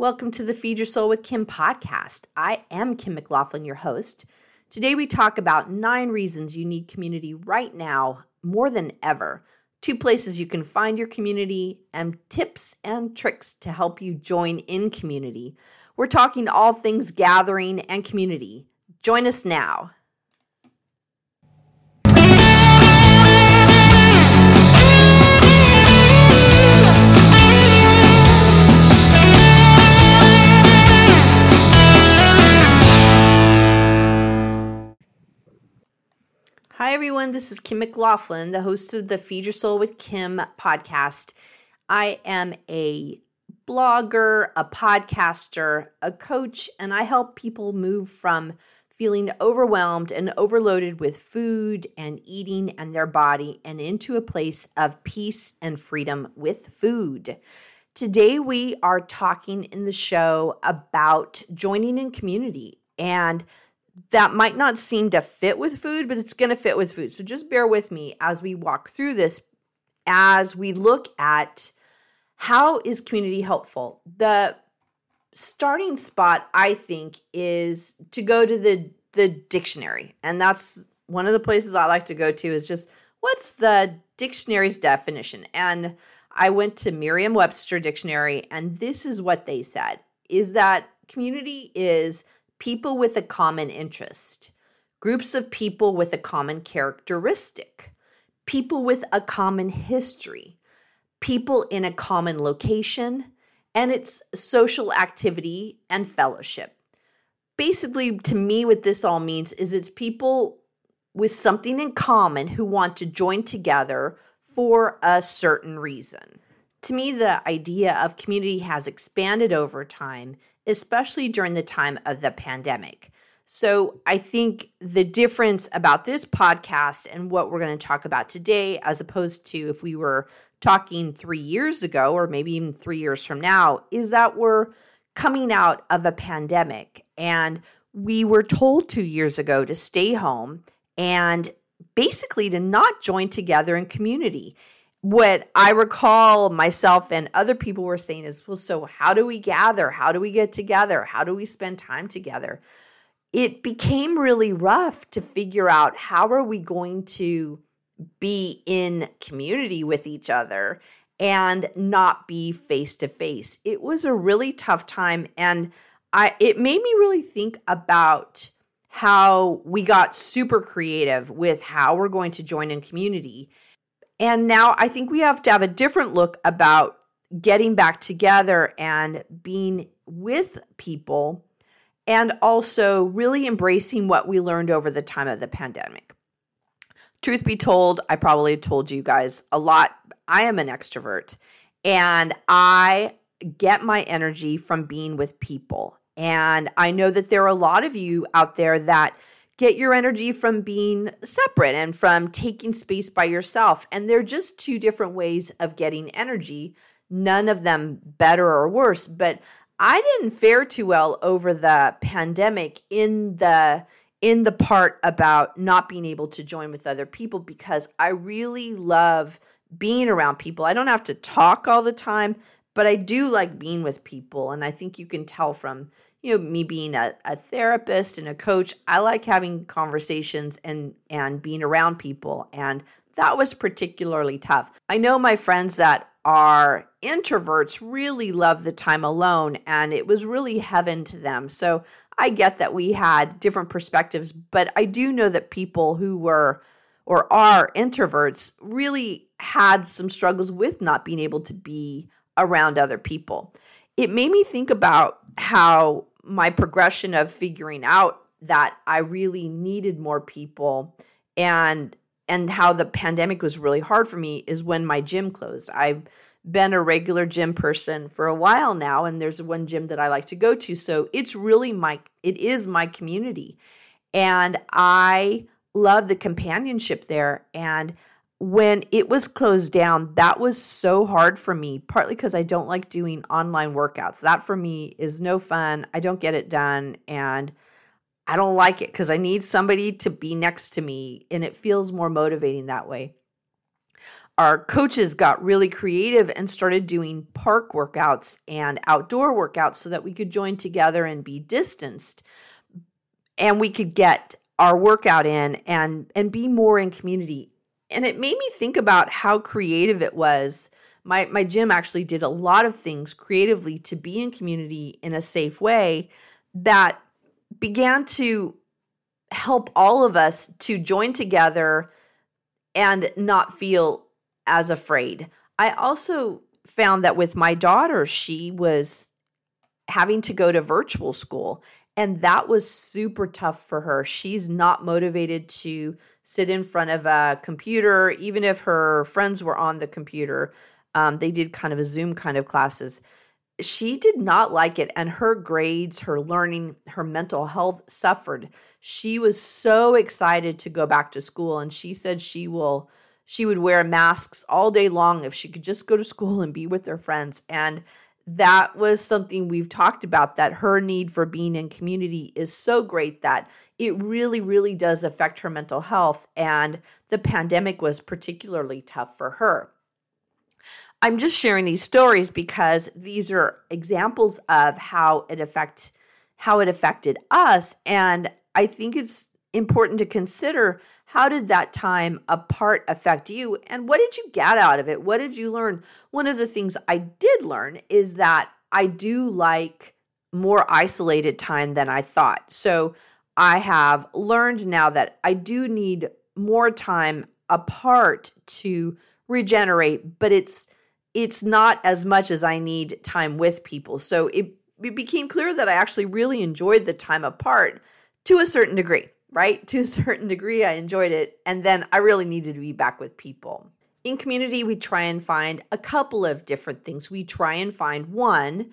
Welcome to the Feed Your Soul with Kim podcast. I am Kim McLaughlin, your host. Today we talk about nine reasons you need community right now more than ever, two places you can find your community, and tips and tricks to help you join in community. We're talking all things gathering and community. Join us now. Everyone. This is Kim McLaughlin, the host of the Feed Your Soul with Kim podcast. I am a blogger, a podcaster, a coach, and I help people move from feeling overwhelmed and overloaded with food and eating and their body and into a place of peace and freedom with food. Today, we are talking in the show about joining in community and that might not seem to fit with food, but it's going to fit with food. So just bear with me as we walk through this as we look at how is community helpful. The starting spot I think is to go to the the dictionary. And that's one of the places I like to go to is just what's the dictionary's definition? And I went to Merriam-Webster dictionary and this is what they said is that community is people with a common interest, groups of people with a common characteristic, people with a common history, people in a common location, and its social activity and fellowship. Basically, to me, what this all means is it's people with something in common who want to join together for a certain reason. To me, the idea of community has expanded over time especially during the time of the pandemic. So, I think the difference about this podcast and what we're going to talk about today, as opposed to if we were talking three years ago, or maybe even three years from now, is that we're coming out of a pandemic. And we were told two years ago to stay home and basically to not join together in community what I recall myself and other people were saying is, well, so how do we gather? How do we get together? How do we spend time together? It became really rough to figure out how are we going to be in community with each other and not be face to face. It was a really tough time and I it made me really think about how we got super creative with how we're going to join in community and now I think we have to have a different look about getting back together and being with people and also really embracing what we learned over the time of the pandemic. Truth be told, I probably told you guys a lot. I am an extrovert and I get my energy from being with people. And I know that there are a lot of you out there that get your energy from being separate and from taking space by yourself. And they're just two different ways of getting energy, none of them better or worse. But I didn't fare too well over the pandemic in the in the part about not being able to join with other people because I really love being around people. I don't have to talk all the time, but I do like being with people and I think you can tell from you know me being a, a therapist and a coach i like having conversations and and being around people and that was particularly tough. I know my friends that are introverts really love the time alone and it was really heaven to them. So i get that we had different perspectives but i do know that people who were or are introverts really had some struggles with not being able to be around other people. It made me think about how my progression of figuring out that I really needed more people and and how the pandemic was really hard for me is when my gym closed. I've been a regular gym person for a while now and there's one gym that I like to go to so it's really my it is my community and I love the companionship there and when it was closed down, that was so hard for me, partly because I don't like doing online workouts. That for me is no fun. I don't get it done. And I don't like it because I need somebody to be next to me. And it feels more motivating that way. our coaches got really creative and started doing park workouts and outdoor workouts so that we could join together and be distanced and we could get our workout in and and be more in community and it made me think about how creative it was my my gym actually did a lot of things creatively to be in community in a safe way that began to help all of us to join together and not feel as afraid. I also found that with my daughter, she was having to go to virtual school, and that was super tough for her. She's not motivated to sit in front of a computer, even if her friends were on the computer. Um, they did kind of a Zoom kind of classes. She did not like it, and her grades, her learning, her mental health suffered. She was so excited to go back to school, and she said she will she would wear masks all day long if she could just go to school and be with her friends. And that was something we've talked about that her need for being in community is so great that it really, really does affect her mental health. And the pandemic was particularly tough for her. I'm just sharing these stories because these are examples of how it affect how it affected us and I think it's important to consider how did that time apart affect you and what did you get out of it? What did you learn? One of the things I did learn is that I do like more isolated time than I thought. So I have learned now that I do need more time apart to regenerate, but it's it's not as much as I need time with people. So it, it became clear that I actually really enjoyed the time apart to a certain degree right? To a certain degree, I enjoyed it. And then I really needed to be back with people. In community, we try and find a couple of different things. We try and find one,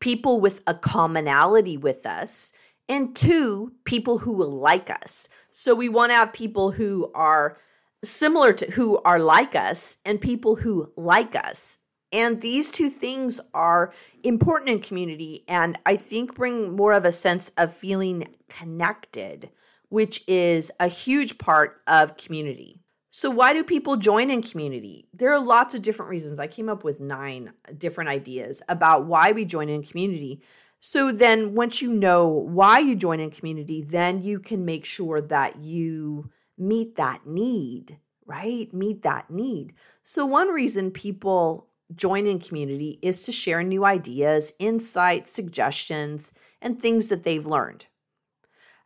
people with a commonality with us, and two, people who will like us. So we want to have people who are similar to who are like us and people who like us. And these two things are important in community and I think bring more of a sense of feeling connected which is a huge part of community. So, why do people join in community? There are lots of different reasons. I came up with nine different ideas about why we join in community. So, then once you know why you join in community, then you can make sure that you meet that need, right? Meet that need. So, one reason people join in community is to share new ideas, insights, suggestions, and things that they've learned.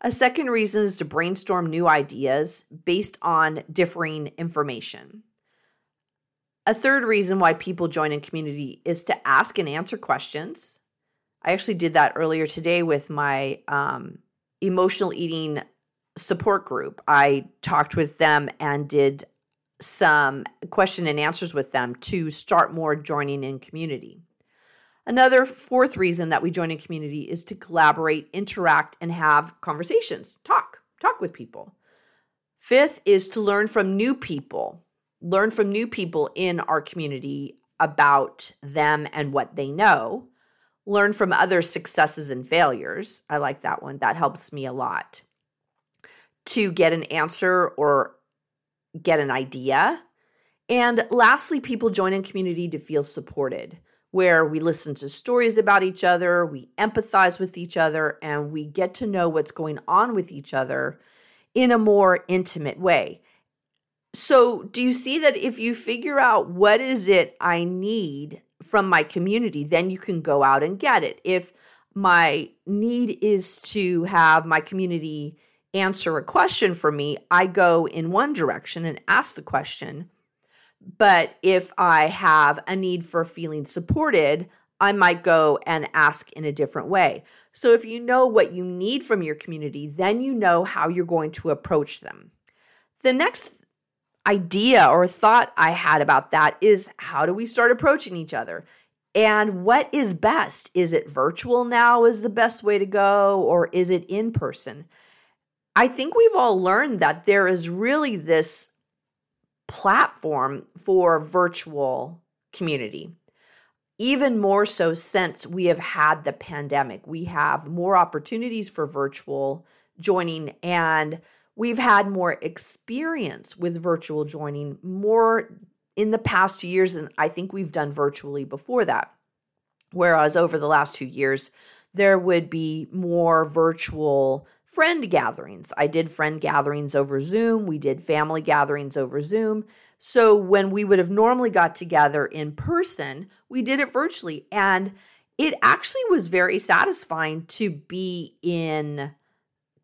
A second reason is to brainstorm new ideas based on differing information. A third reason why people join in community is to ask and answer questions. I actually did that earlier today with my um, emotional eating support group. I talked with them and did some question and answers with them to start more joining in community. Another fourth reason that we join in community is to collaborate, interact, and have conversations, talk, talk with people. Fifth is to learn from new people, learn from new people in our community about them and what they know, learn from other successes and failures. I like that one, that helps me a lot. To get an answer or get an idea. And lastly, people join in community to feel supported where we listen to stories about each other, we empathize with each other, and we get to know what's going on with each other in a more intimate way. So, do you see that if you figure out what is it I need from my community, then you can go out and get it. If my need is to have my community answer a question for me, I go in one direction and ask the question but if I have a need for feeling supported, I might go and ask in a different way. So if you know what you need from your community, then you know how you're going to approach them. The next idea or thought I had about that is how do we start approaching each other? And what is best? Is it virtual now is the best way to go or is it in person? I think we've all learned that there is really this platform for virtual community. Even more so since we have had the pandemic, we have more opportunities for virtual joining and we've had more experience with virtual joining, more in the past two years, and I think we've done virtually before that. Whereas over the last two years, there would be more virtual friend gatherings. I did friend gatherings over Zoom, we did family gatherings over Zoom. So when we would have normally got together in person, we did it virtually. And it actually was very satisfying to be in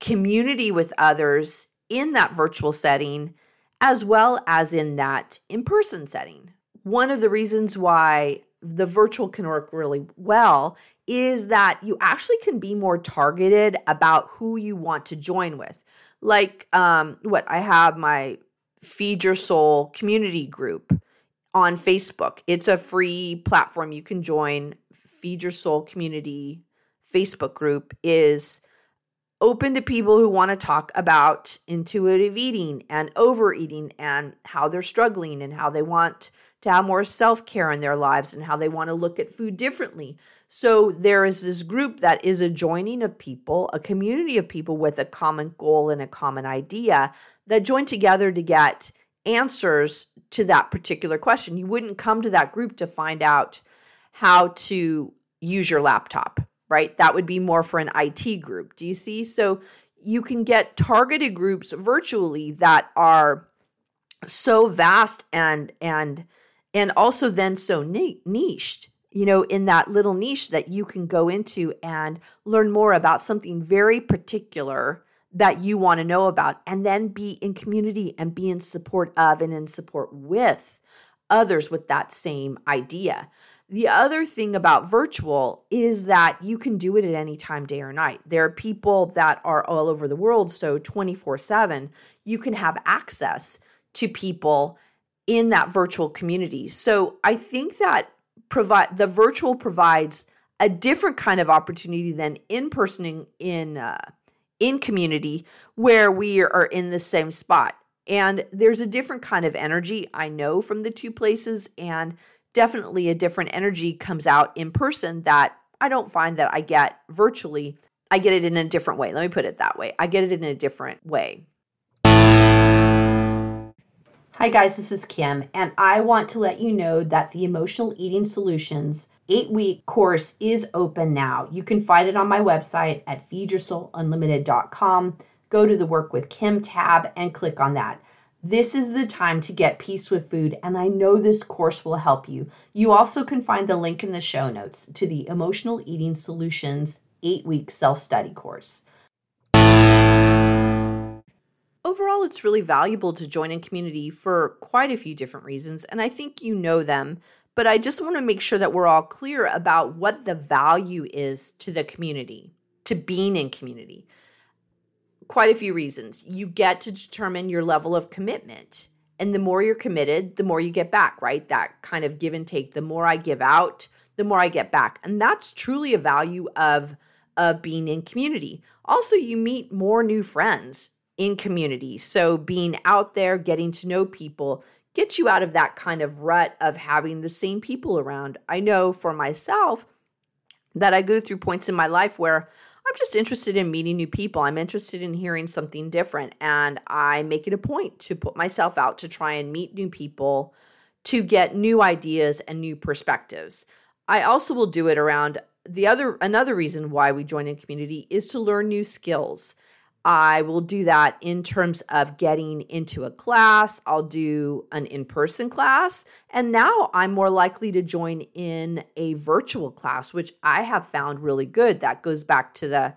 community with others in that virtual setting as well as in that in person setting. One of the reasons why the virtual can work really well is that you actually can be more targeted about who you want to join with. Like, um, what I have my Feed Your Soul community group on Facebook. It's a free platform you can join. Feed Your Soul community Facebook group is open to people who want to talk about intuitive eating and overeating and how they're struggling and how they want to have more self care in their lives and how they want to look at food differently. So there is this group that is a joining of people, a community of people with a common goal and a common idea that join together to get answers to that particular question. You wouldn't come to that group to find out how to use your laptop right? That would be more for an IT group. Do you see? So you can get targeted groups virtually that are so vast and and and also then so niched you know in that little niche that you can go into and learn more about something very particular that you want to know about and then be in community and be in support of and in support with others with that same idea the other thing about virtual is that you can do it at any time, day or night. There are people that are all over the world, so 24 7, you can have access to people in that virtual community. So I think that provide the virtual provides a different kind of opportunity than in person in in, uh, in community where we are in the same spot. And there's a different kind of energy I know from the two places and definitely a different energy comes out in person that I don't find that I get virtually. I get it in a different way. Let me put it that way. I get it in a different way. Hi, guys, this is Kim, and I want to let you know that the Emotional Eating Solutions eight week course is open now. You can find it on my website at feedyoursoulunlimited.com. Go to the Work with Kim tab and click on that. This is the time to get peace with food, and I know this course will help you. You also can find the link in the show notes to the Emotional Eating Solutions 8 week self study course. Overall, it's really valuable to join a community for quite a few different reasons, and I think you know them. But I just want to make sure that we're all clear about what the value is to the community, to being in community quite a few reasons. You get to determine your level of commitment. And the more you're committed, the more you get back, right? That kind of give and take. The more I give out, the more I get back. And that's truly a value of, of being in community. Also, you meet more new friends in community. So being out there, getting to know people, gets you out of that kind of rut of having the same people around. I know for myself that I go through points in my life where I'm just interested in meeting new people. I'm interested in hearing something different. And I make it a point to put myself out to try and meet new people to get new ideas and new perspectives. I also will do it around the other another reason why we join a community is to learn new skills. I will do that in terms of getting into a class. I'll do an in person class. And now I'm more likely to join in a virtual class, which I have found really good. That goes back to the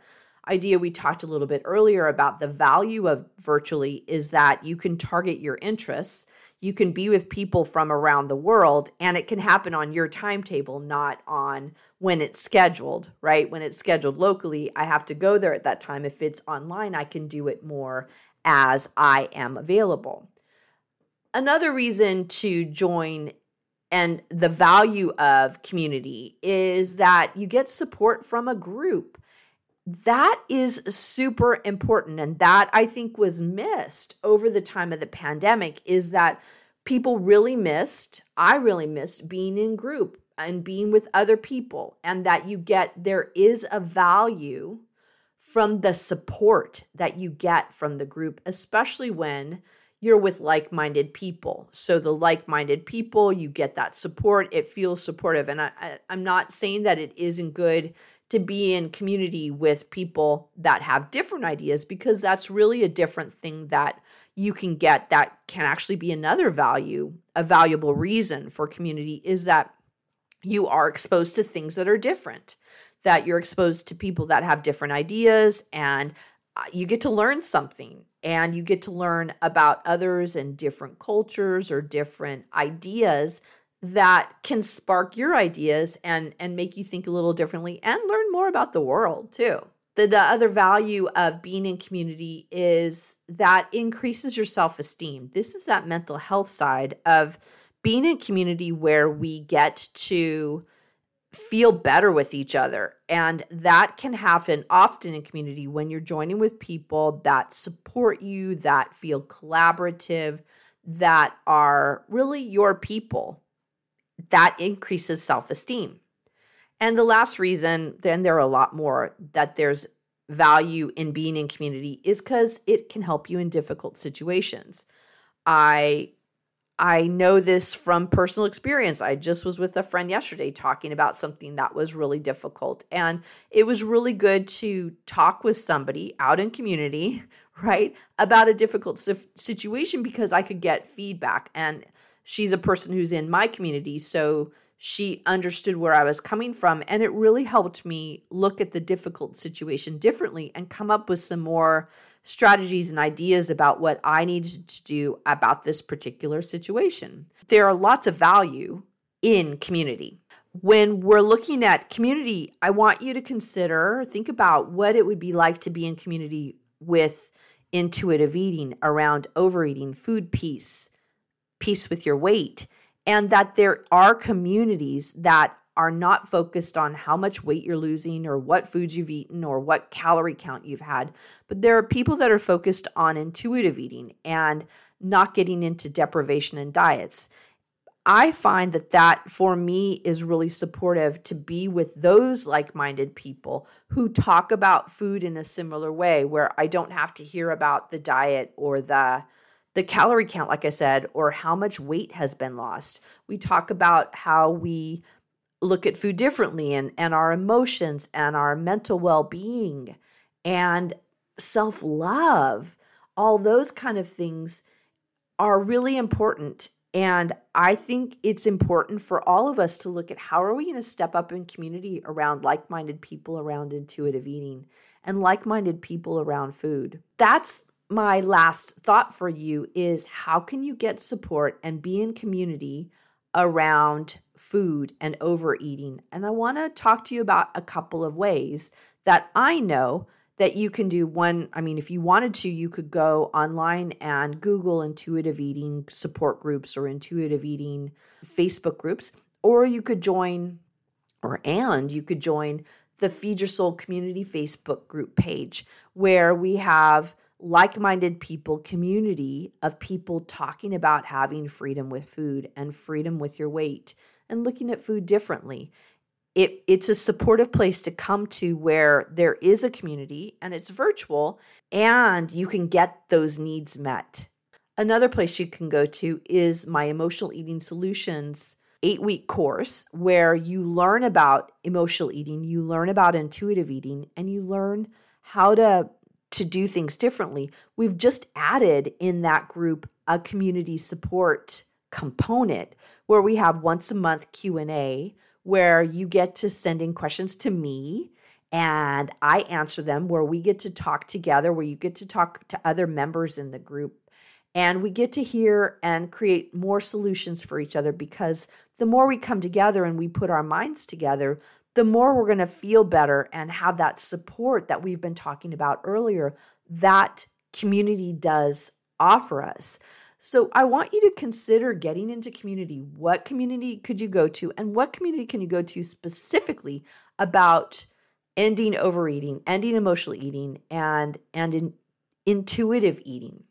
idea we talked a little bit earlier about the value of virtually is that you can target your interests you can be with people from around the world and it can happen on your timetable not on when it's scheduled right? When it's scheduled locally i have to go there at that time. If it's online i can do it more as i am available. Another reason to join and the value of community is that you get support from a group that is super important and that i think was missed over the time of the pandemic is that people really missed i really missed being in group and being with other people and that you get there is a value from the support that you get from the group especially when you're with like minded people. So, the like minded people, you get that support. It feels supportive. And I, I, I'm not saying that it isn't good to be in community with people that have different ideas because that's really a different thing that you can get that can actually be another value, a valuable reason for community is that you are exposed to things that are different, that you're exposed to people that have different ideas and uh, you get to learn something and you get to learn about others and different cultures or different ideas that can spark your ideas and and make you think a little differently and learn more about the world too. The, the other value of being in community is that increases your self-esteem. This is that mental health side of being in community where we get to feel better with each other. And that can happen often in community when you're joining with people that support you, that feel collaborative, that are really your people. That increases self esteem. And the last reason, then there are a lot more, that there's value in being in community is because it can help you in difficult situations. I I know this from personal experience. I just was with a friend yesterday talking about something that was really difficult. And it was really good to talk with somebody out in community, right, about a difficult situation because I could get feedback. And she's a person who's in my community. So she understood where I was coming from. And it really helped me look at the difficult situation differently and come up with some more strategies and ideas about what I needed to do about this particular situation. There are lots of value in community. When we're looking at community, I want you to consider, think about what it would be like to be in community with intuitive eating around overeating, food peace, peace with your weight, and that there are communities that are not focused on how much weight you're losing or what foods you've eaten or what calorie count you've had, but there are people that are focused on intuitive eating and not getting into deprivation and diets. I find that that for me is really supportive to be with those like minded people who talk about food in a similar way, where I don't have to hear about the diet or the the calorie count, like I said, or how much weight has been lost. We talk about how we look at food differently and, and our emotions and our mental well being and self love. All those kind of things are really important. And I think it's important for all of us to look at how are we going to step up in community around like minded people around intuitive eating and like minded people around food. That's my last thought for you is how can you get support and be in community around food and overeating. And I want to talk to you about a couple of ways that I know that you can do. One, I mean, if you wanted to, you could go online and Google intuitive eating support groups or intuitive eating Facebook groups, or you could join, or and you could join the Feed Your Soul Community Facebook group page where we have like minded people, community of people talking about having freedom with food and freedom with your weight and looking at food differently. It, it's a supportive place to come to where there is a community and it's virtual and you can get those needs met. Another place you can go to is my emotional eating solutions eight week course where you learn about emotional eating, you learn about intuitive eating, and you learn how to to do things differently. We've just added in that group a community support component where we have once a month Q&A where you get to send in questions to me and I answer them where we get to talk together where you get to talk to other members in the group and we get to hear and create more solutions for each other because the more we come together and we put our minds together the more we're going to feel better and have that support that we've been talking about earlier that community does offer us. So I want you to consider getting into community. What community could you go to and what community can you go to specifically about ending overeating, ending emotional eating and and in, intuitive eating?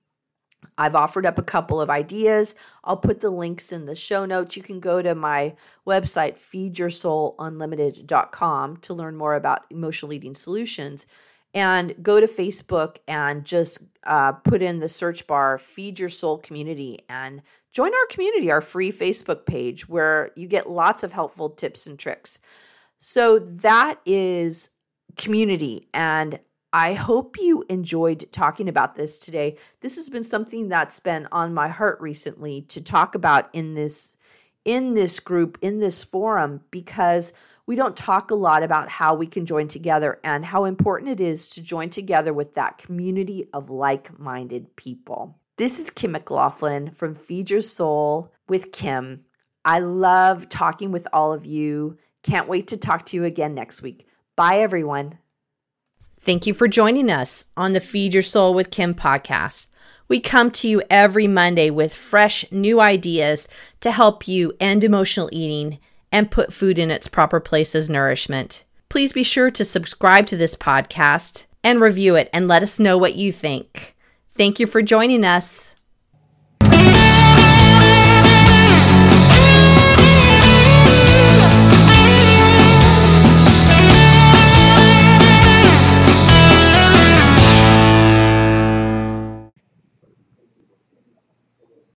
I've offered up a couple of ideas. I'll put the links in the show notes. You can go to my website, feedyoursoulunlimited.com, to learn more about emotional eating solutions. and go to Facebook and just uh, put in the search bar Feed Your Soul Community and join our community, our free Facebook page, where you get lots of helpful tips and tricks. So that is community. And I hope you enjoyed talking about this today. This has been something that's been on my heart recently to talk about in this in this group, in this forum because we don't talk a lot about how we can join together and how important it is to join together with that community of like-minded people. This is Kim McLaughlin from Feed Your Soul with Kim. I love talking with all of you. Can't wait to talk to you again next week. Bye, everyone. Thank you for joining us on the Feed Your Soul with Kim podcast. We come to you every Monday with fresh new ideas to help you end emotional eating and put food in its proper place as nourishment. Please be sure to subscribe to this podcast and review it and let us know what you think. Thank you for joining us.